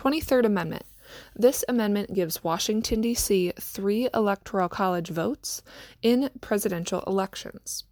23rd Amendment. This amendment gives Washington, D.C. three electoral college votes in presidential elections.